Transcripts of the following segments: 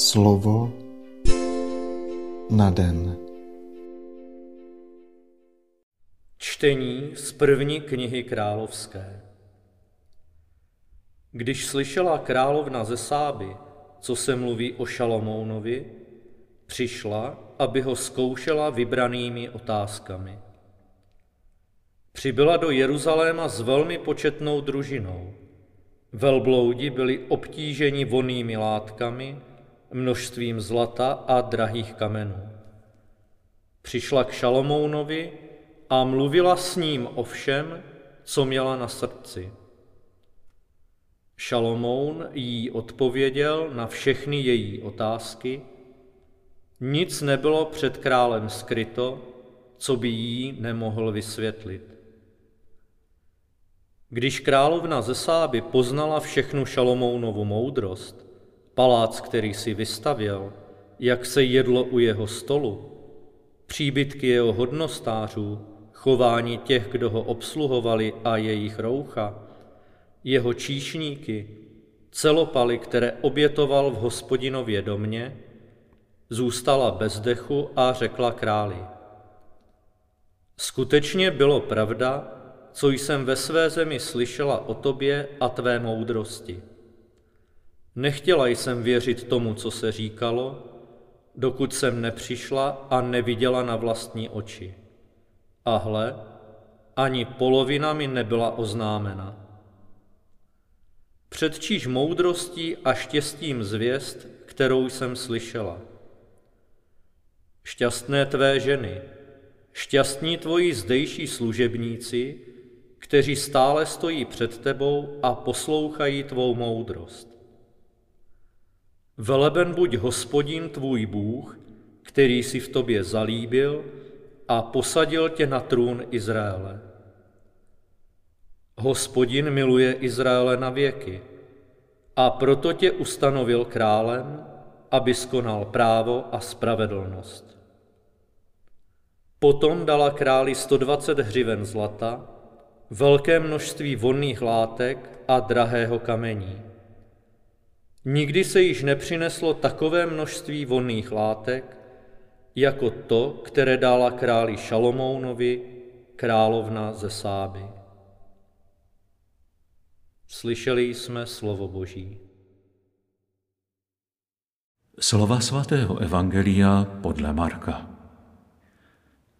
Slovo na den. Čtení z první knihy královské. Když slyšela královna ze Sáby, co se mluví o Šalomounovi, přišla, aby ho zkoušela vybranými otázkami. Přibyla do Jeruzaléma s velmi početnou družinou. Velbloudi byli obtíženi vonými látkami, množstvím zlata a drahých kamenů. Přišla k Šalomounovi a mluvila s ním o všem, co měla na srdci. Šalomoun jí odpověděl na všechny její otázky, nic nebylo před králem skryto, co by jí nemohl vysvětlit. Když královna ze Sáby poznala všechnu Šalomounovu moudrost, palác, který si vystavěl, jak se jedlo u jeho stolu, příbytky jeho hodnostářů, chování těch, kdo ho obsluhovali a jejich roucha, jeho číšníky, celopaly, které obětoval v hospodinově domě, zůstala bez dechu a řekla králi. Skutečně bylo pravda, co jsem ve své zemi slyšela o tobě a tvé moudrosti. Nechtěla jsem věřit tomu, co se říkalo, dokud jsem nepřišla a neviděla na vlastní oči. A hle, ani polovina mi nebyla oznámena. Před číž moudrostí a štěstím zvěst, kterou jsem slyšela. Šťastné tvé ženy, šťastní tvoji zdejší služebníci, kteří stále stojí před tebou a poslouchají tvou moudrost. Veleben buď hospodin tvůj Bůh, který si v tobě zalíbil a posadil tě na trůn Izraele. Hospodin miluje Izraele na věky a proto tě ustanovil králem, aby skonal právo a spravedlnost. Potom dala králi 120 hřiven zlata, velké množství vonných látek a drahého kamení. Nikdy se již nepřineslo takové množství vonných látek, jako to, které dala králi Šalomounovi, královna ze Sáby. Slyšeli jsme slovo Boží. Slova svatého Evangelia podle Marka.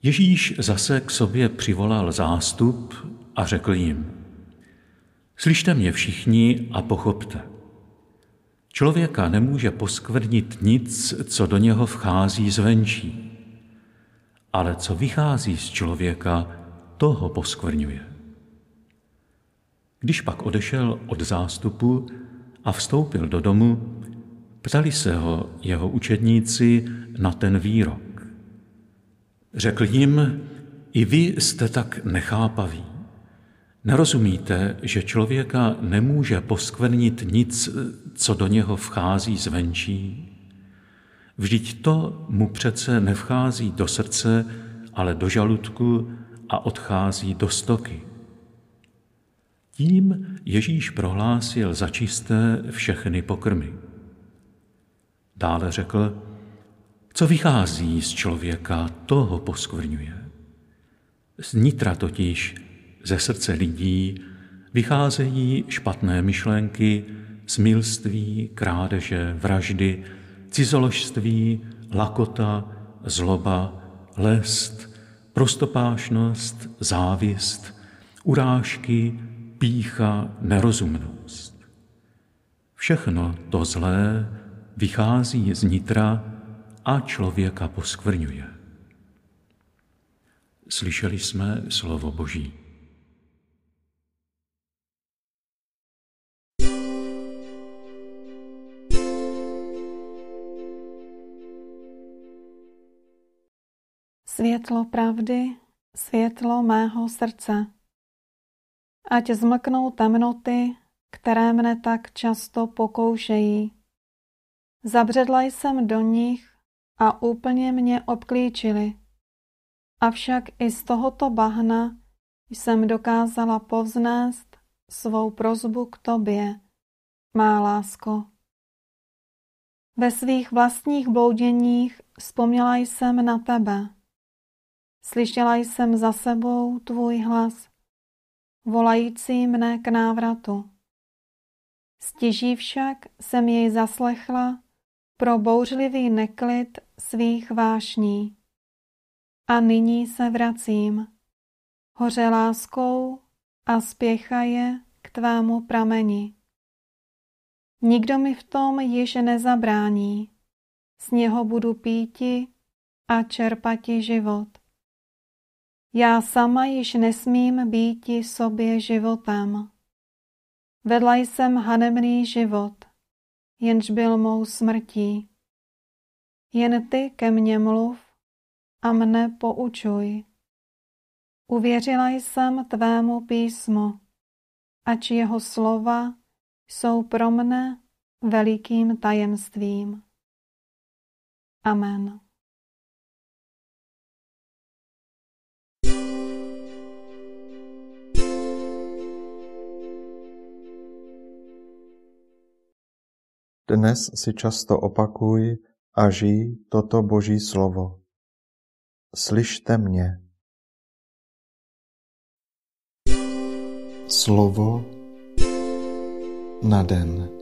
Ježíš zase k sobě přivolal zástup a řekl jim, slyšte mě všichni a pochopte. Člověka nemůže poskvrnit nic, co do něho vchází zvenčí, ale co vychází z člověka, to ho poskvrňuje. Když pak odešel od zástupu a vstoupil do domu, ptali se ho jeho učedníci na ten výrok. Řekl jim, i vy jste tak nechápaví. Nerozumíte, že člověka nemůže poskvrnit nic, co do něho vchází zvenčí? Vždyť to mu přece nevchází do srdce, ale do žaludku a odchází do stoky. Tím Ježíš prohlásil za čisté všechny pokrmy. Dále řekl, co vychází z člověka, toho poskvrňuje. Z nitra totiž, ze srdce lidí, vycházejí špatné myšlenky, smilství, krádeže, vraždy, cizoložství, lakota, zloba, lest, prostopášnost, závist, urážky, pícha, nerozumnost. Všechno to zlé vychází z nitra a člověka poskvrňuje. Slyšeli jsme slovo Boží. Světlo pravdy, světlo mého srdce ať zmlknou temnoty, které mne tak často pokoušejí. Zabředla jsem do nich a úplně mě obklíčili. Avšak i z tohoto bahna jsem dokázala povznést svou prozbu k tobě, má lásko. Ve svých vlastních blouděních vzpomněla jsem na tebe. Slyšela jsem za sebou tvůj hlas, volající mne k návratu. Stěží však jsem jej zaslechla pro bouřlivý neklid svých vášní. A nyní se vracím, hoře láskou a spěchaje k tvému prameni. Nikdo mi v tom již nezabrání, z něho budu píti a čerpati život. Já sama již nesmím býti sobě životem. Vedla jsem hanebný život, jenž byl mou smrtí. Jen ty ke mně mluv a mne poučuj. Uvěřila jsem tvému písmu, ač jeho slova jsou pro mne velikým tajemstvím. Amen. Dnes si často opakuj a žij toto Boží slovo. Slyšte mě. Slovo na den.